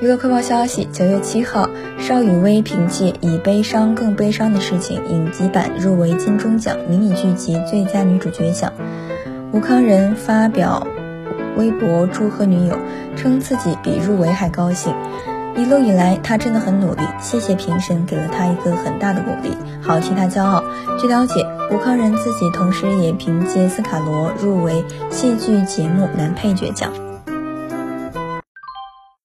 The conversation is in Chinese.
娱乐快报消息：九月七号，邵雨薇凭借《以悲伤更悲伤的事情》影集版入围金钟奖迷你剧集最佳女主角奖。吴康仁发表微博祝贺女友，称自己比入围还高兴。一路以来，他真的很努力，谢谢评审给了他一个很大的鼓励，好替他骄傲。据了解，吴康仁自己同时也凭借《斯卡罗》入围戏剧节目男配角奖。